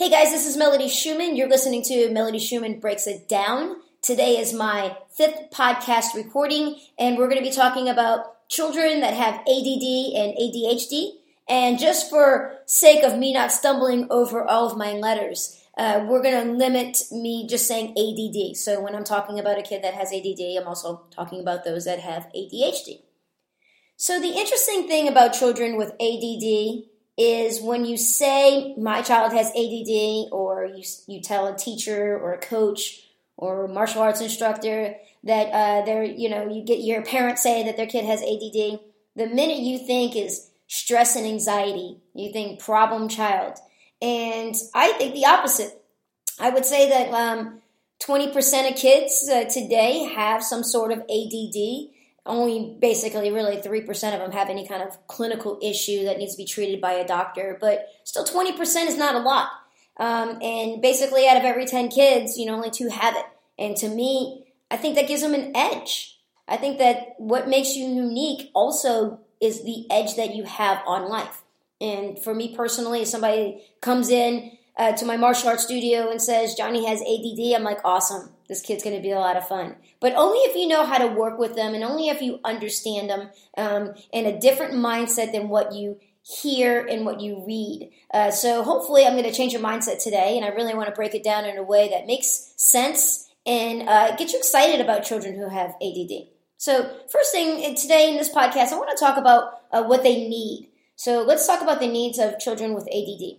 Hey guys, this is Melody Shuman. You're listening to Melody Shuman Breaks It Down. Today is my fifth podcast recording, and we're going to be talking about children that have ADD and ADHD. And just for sake of me not stumbling over all of my letters, uh, we're going to limit me just saying ADD. So when I'm talking about a kid that has ADD, I'm also talking about those that have ADHD. So the interesting thing about children with ADD is when you say my child has ADD, or you you tell a teacher or a coach or a martial arts instructor that uh, they're you know you get your parents say that their kid has ADD. The minute you think is stress and anxiety, you think problem child, and I think the opposite. I would say that um, 20% of kids uh, today have some sort of ADD only basically really 3% of them have any kind of clinical issue that needs to be treated by a doctor, but still 20% is not a lot. Um, and basically, out of every 10 kids, you know, only two have it. And to me, I think that gives them an edge. I think that what makes you unique also is the edge that you have on life. And for me personally, if somebody comes in uh, to my martial arts studio and says Johnny has ADD, I'm like, awesome. This kid's going to be a lot of fun. But only if you know how to work with them and only if you understand them um, in a different mindset than what you hear and what you read. Uh, so hopefully, I'm going to change your mindset today, and I really want to break it down in a way that makes sense and uh, get you excited about children who have ADD. So, first thing today in this podcast, I want to talk about uh, what they need. So, let's talk about the needs of children with ADD.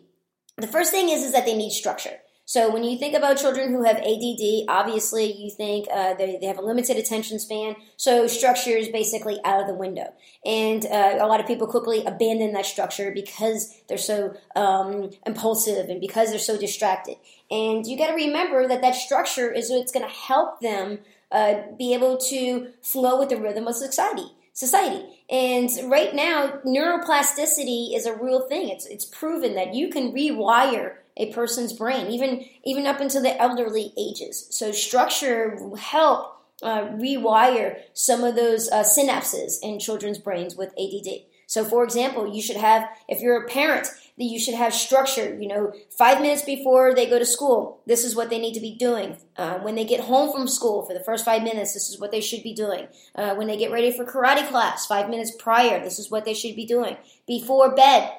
The first thing is, is that they need structure. So when you think about children who have ADD, obviously you think uh, they, they have a limited attention span. So structure is basically out of the window. And uh, a lot of people quickly abandon that structure because they're so um, impulsive and because they're so distracted. And you got to remember that that structure is what's going to help them uh, be able to flow with the rhythm of society society. And right now, neuroplasticity is a real thing. It's it's proven that you can rewire a person's brain, even even up into the elderly ages. So structure will help uh, rewire some of those uh, synapses in children's brains with ADD. So, for example, you should have, if you're a parent, that you should have structure. You know, five minutes before they go to school, this is what they need to be doing. Uh, when they get home from school, for the first five minutes, this is what they should be doing. Uh, when they get ready for karate class, five minutes prior, this is what they should be doing. Before bed,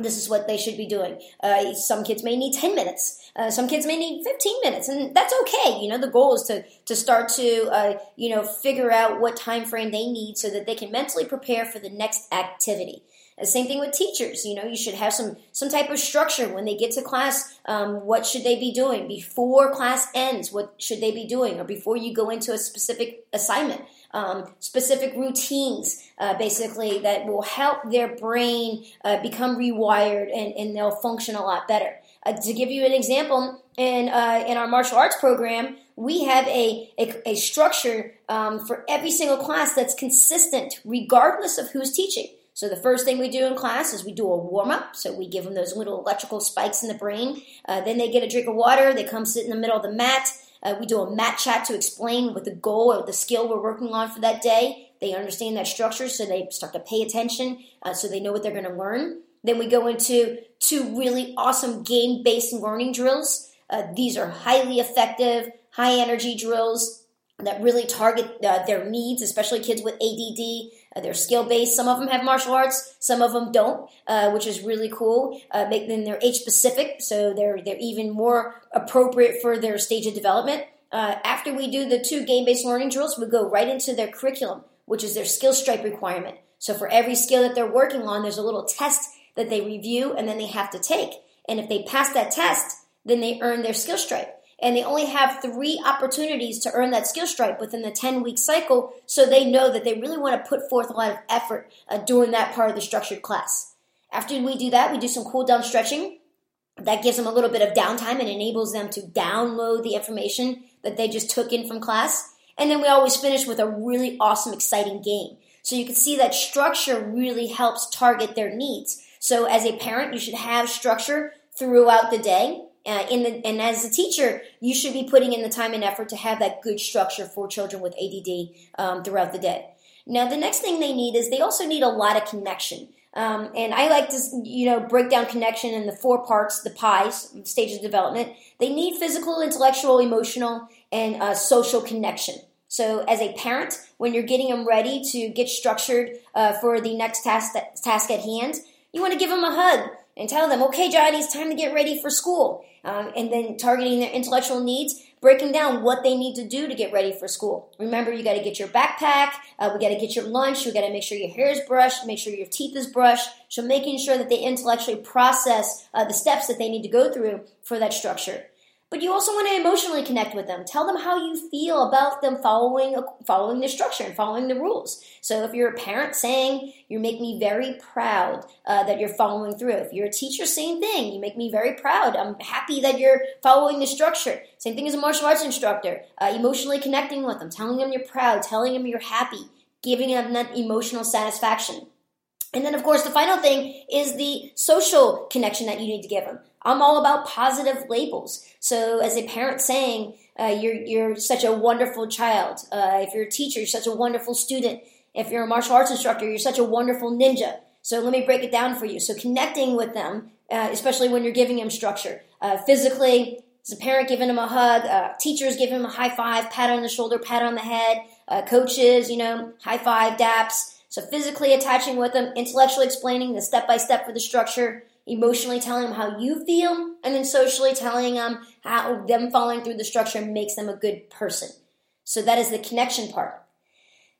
this is what they should be doing. Uh, some kids may need 10 minutes. Uh, some kids may need 15 minutes, and that's okay. You know, the goal is to, to start to, uh, you know, figure out what time frame they need so that they can mentally prepare for the next activity. The same thing with teachers. You know, you should have some some type of structure when they get to class. Um, what should they be doing before class ends? What should they be doing, or before you go into a specific assignment? Um, specific routines, uh, basically, that will help their brain uh, become rewired and, and they'll function a lot better. Uh, to give you an example, in uh, in our martial arts program, we have a a, a structure um, for every single class that's consistent, regardless of who's teaching. So the first thing we do in class is we do a warm up. So we give them those little electrical spikes in the brain. Uh, then they get a drink of water. They come sit in the middle of the mat. Uh, we do a mat chat to explain what the goal or the skill we're working on for that day. They understand that structure, so they start to pay attention, uh, so they know what they're going to learn. Then we go into two really awesome game based learning drills. Uh, these are highly effective, high energy drills that really target uh, their needs, especially kids with ADD. Uh, they're skill based. Some of them have martial arts, some of them don't, uh, which is really cool. Uh, them they're age specific, so they're they're even more appropriate for their stage of development. Uh, after we do the two game based learning drills, we go right into their curriculum, which is their skill stripe requirement. So for every skill that they're working on, there's a little test that they review and then they have to take. And if they pass that test, then they earn their skill stripe and they only have three opportunities to earn that skill stripe within the 10 week cycle so they know that they really want to put forth a lot of effort uh, during that part of the structured class. After we do that we do some cool down stretching. That gives them a little bit of downtime and enables them to download the information that they just took in from class. And then we always finish with a really awesome exciting game. So you can see that structure really helps target their needs. So as a parent you should have structure throughout the day uh, in the and as a teacher, you should be putting in the time and effort to have that good structure for children with ADD um, throughout the day. Now, the next thing they need is they also need a lot of connection. Um, and I like to, you know, break down connection in the four parts, the PIES, stages of development. They need physical, intellectual, emotional, and uh, social connection. So, as a parent, when you're getting them ready to get structured uh, for the next task task at hand, you want to give them a hug and tell them, "Okay, Johnny, it's time to get ready for school." Um, and then targeting their intellectual needs breaking down what they need to do to get ready for school. Remember, you got to get your backpack, uh, we got to get your lunch, we got to make sure your hair is brushed, make sure your teeth is brushed. So, making sure that they intellectually process uh, the steps that they need to go through for that structure. But you also want to emotionally connect with them. Tell them how you feel about them following following the structure and following the rules. So if you're a parent saying you make me very proud uh, that you're following through. If you're a teacher, same thing. You make me very proud. I'm happy that you're following the structure. Same thing as a martial arts instructor. Uh, emotionally connecting with them, telling them you're proud, telling them you're happy, giving them that emotional satisfaction. And then, of course, the final thing is the social connection that you need to give them. I'm all about positive labels. So, as a parent saying, uh, you're, you're such a wonderful child. Uh, if you're a teacher, you're such a wonderful student. If you're a martial arts instructor, you're such a wonderful ninja. So, let me break it down for you. So, connecting with them, uh, especially when you're giving them structure, uh, physically, as a parent giving them a hug, uh, teachers giving them a high five, pat on the shoulder, pat on the head, uh, coaches, you know, high five, daps. So, physically attaching with them, intellectually explaining the step by step for the structure emotionally telling them how you feel, and then socially telling them how them following through the structure makes them a good person. So that is the connection part.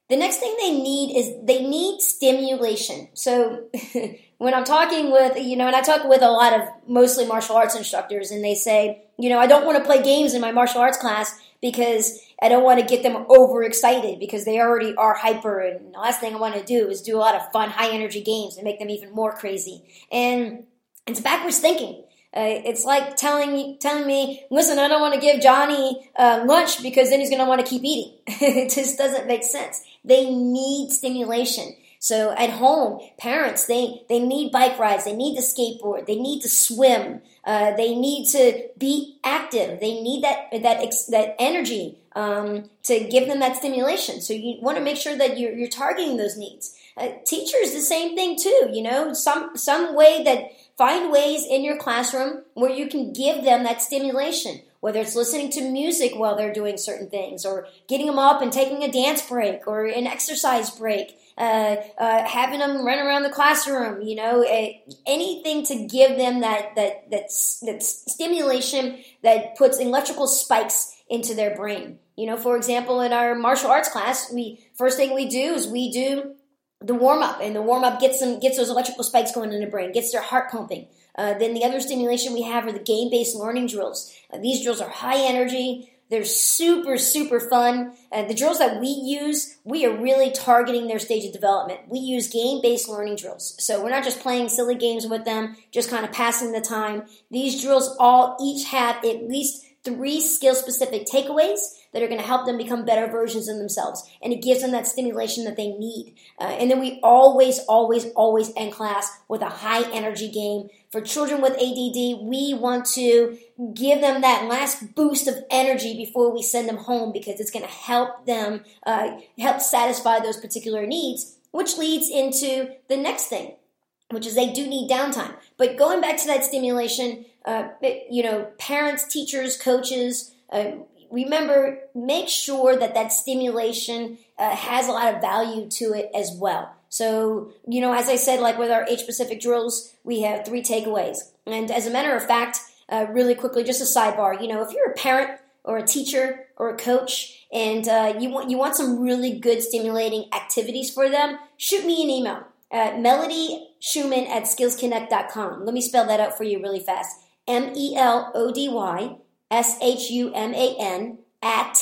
The next thing they need is they need stimulation. So when I'm talking with, you know, and I talk with a lot of mostly martial arts instructors, and they say, you know, I don't want to play games in my martial arts class because I don't want to get them overexcited because they already are hyper. And the last thing I want to do is do a lot of fun, high energy games and make them even more crazy. And it's backwards thinking. Uh, it's like telling telling me, listen, I don't want to give Johnny uh, lunch because then he's going to want to keep eating. it just doesn't make sense. They need stimulation. So at home, parents they they need bike rides, they need to skateboard, they need to swim, uh, they need to be active, they need that that that energy um, to give them that stimulation. So you want to make sure that you're, you're targeting those needs. Uh, teachers, the same thing too. You know, some some way that Find ways in your classroom where you can give them that stimulation, whether it's listening to music while they're doing certain things, or getting them up and taking a dance break or an exercise break, uh, uh, having them run around the classroom, you know, anything to give them that, that, that, that stimulation that puts electrical spikes into their brain. You know, for example, in our martial arts class, we first thing we do is we do the warm up, and the warm up gets them gets those electrical spikes going in the brain, gets their heart pumping. Uh, then the other stimulation we have are the game based learning drills. Uh, these drills are high energy. They're super, super fun. Uh, the drills that we use, we are really targeting their stage of development. We use game based learning drills. So we're not just playing silly games with them, just kind of passing the time. These drills all each have at least three skill specific takeaways that are going to help them become better versions of themselves. And it gives them that stimulation that they need. Uh, and then we always, always, always end class with a high energy game. For children with ADD, we want to give them that last boost of energy before we send them home because it's going to help them, uh, help satisfy those particular needs, which leads into the next thing, which is they do need downtime. But going back to that stimulation, uh, you know, parents, teachers, coaches, uh, remember, make sure that that stimulation uh, has a lot of value to it as well. So, you know, as I said, like with our age specific drills, we have three takeaways. And as a matter of fact, uh, really quickly, just a sidebar, you know, if you're a parent or a teacher or a coach and uh, you want you want some really good stimulating activities for them, shoot me an email at Melody Shuman at skillzconnect.com. Let me spell that out for you really fast. M E L O D Y S H U M A N at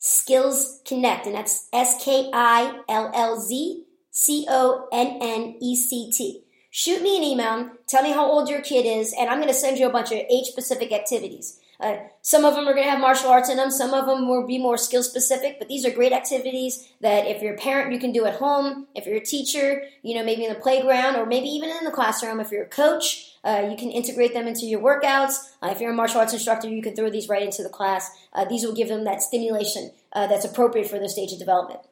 Skillz Connect, and that's S K I L L Z C O N N E C T. Shoot me an email, tell me how old your kid is, and I'm going to send you a bunch of age specific activities. Uh, some of them are going to have martial arts in them. Some of them will be more skill specific, but these are great activities that if you're a parent, you can do at home. If you're a teacher, you know, maybe in the playground or maybe even in the classroom. If you're a coach, uh, you can integrate them into your workouts. Uh, if you're a martial arts instructor, you can throw these right into the class. Uh, these will give them that stimulation uh, that's appropriate for their stage of development.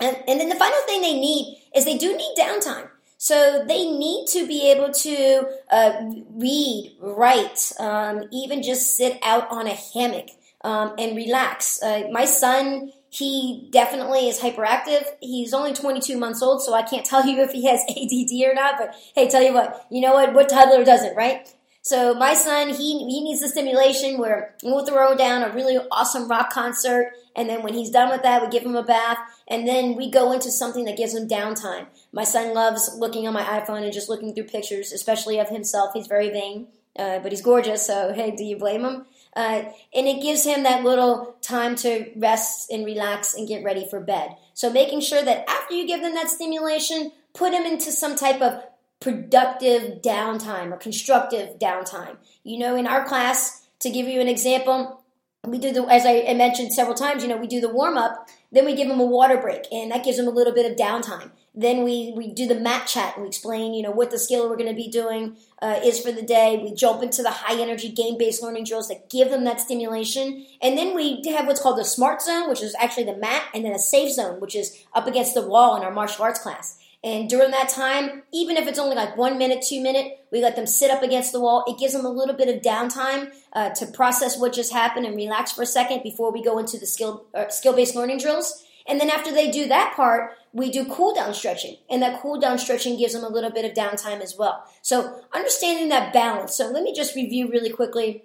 And, and then the final thing they need is they do need downtime. So they need to be able to uh, read, write, um, even just sit out on a hammock um, and relax. Uh, my son, he definitely is hyperactive. He's only 22 months old, so I can't tell you if he has ADD or not. But hey, tell you what, you know what? What toddler doesn't, right? So my son, he he needs the stimulation where we'll throw down a really awesome rock concert, and then when he's done with that, we give him a bath, and then we go into something that gives him downtime. My son loves looking on my iPhone and just looking through pictures, especially of himself. He's very vain, uh, but he's gorgeous. So hey, do you blame him? Uh, and it gives him that little time to rest and relax and get ready for bed. So making sure that after you give them that stimulation, put him into some type of productive downtime or constructive downtime. You know, in our class, to give you an example, we do the, as I mentioned several times, you know, we do the warm up, then we give them a water break, and that gives them a little bit of downtime. Then we, we do the mat chat and we explain, you know, what the skill we're going to be doing uh, is for the day. We jump into the high energy game based learning drills that give them that stimulation. And then we have what's called the smart zone, which is actually the mat, and then a safe zone, which is up against the wall in our martial arts class. And during that time, even if it's only like one minute, two minute, we let them sit up against the wall. It gives them a little bit of downtime uh, to process what just happened and relax for a second before we go into the skill uh, skill based learning drills. And then after they do that part, we do cool down stretching. And that cool down stretching gives them a little bit of downtime as well. So understanding that balance. So let me just review really quickly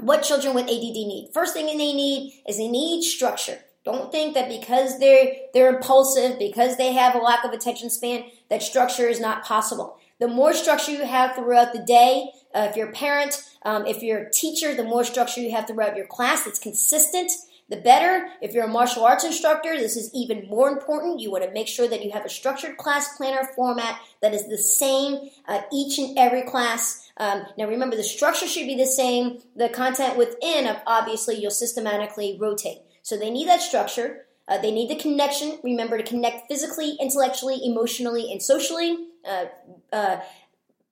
what children with ADD need. First thing they need is they need structure. Don't think that because they're they're impulsive, because they have a lack of attention span, that structure is not possible. The more structure you have throughout the day, uh, if you're a parent, um, if you're a teacher, the more structure you have throughout your class that's consistent, the better. If you're a martial arts instructor, this is even more important. You want to make sure that you have a structured class planner format that is the same uh, each and every class. Um, now remember, the structure should be the same. The content within, obviously, you'll systematically rotate. So they need that structure. Uh, they need the connection. Remember to connect physically, intellectually, emotionally, and socially. Uh, uh,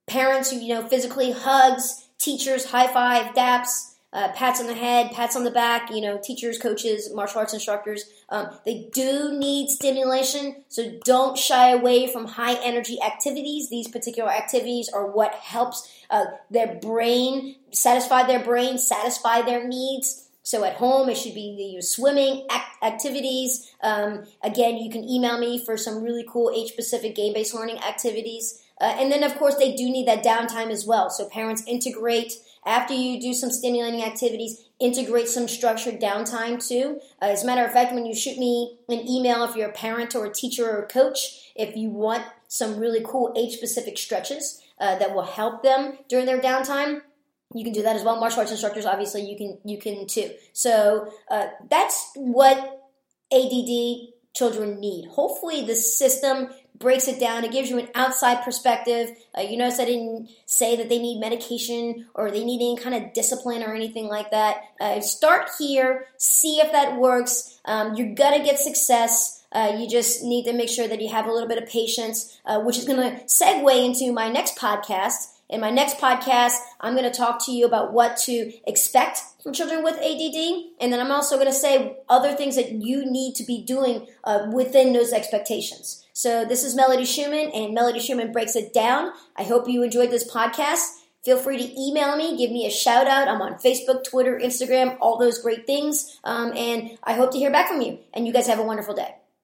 parents who, you know, physically hugs, teachers, high five, daps, uh, pats on the head, pats on the back, you know, teachers, coaches, martial arts instructors. Um, they do need stimulation, so don't shy away from high energy activities. These particular activities are what helps uh, their brain satisfy their brain, satisfy their needs. So at home, it should be the swimming act- activities. Um, again, you can email me for some really cool age specific game based learning activities. Uh, and then, of course, they do need that downtime as well. So parents integrate after you do some stimulating activities, integrate some structured downtime too. Uh, as a matter of fact, when you shoot me an email, if you're a parent or a teacher or a coach, if you want some really cool age specific stretches uh, that will help them during their downtime, you can do that as well. Martial arts instructors, obviously, you can you can too. So uh, that's what ADD children need. Hopefully, the system breaks it down. It gives you an outside perspective. Uh, you notice I didn't say that they need medication or they need any kind of discipline or anything like that. Uh, start here, see if that works. Um, you're gonna get success. Uh, you just need to make sure that you have a little bit of patience, uh, which is going to segue into my next podcast. In my next podcast, I'm going to talk to you about what to expect from children with ADD, and then I'm also going to say other things that you need to be doing uh, within those expectations. So this is Melody Shuman, and Melody Shuman breaks it down. I hope you enjoyed this podcast. Feel free to email me, give me a shout out. I'm on Facebook, Twitter, Instagram, all those great things. Um, and I hope to hear back from you. And you guys have a wonderful day.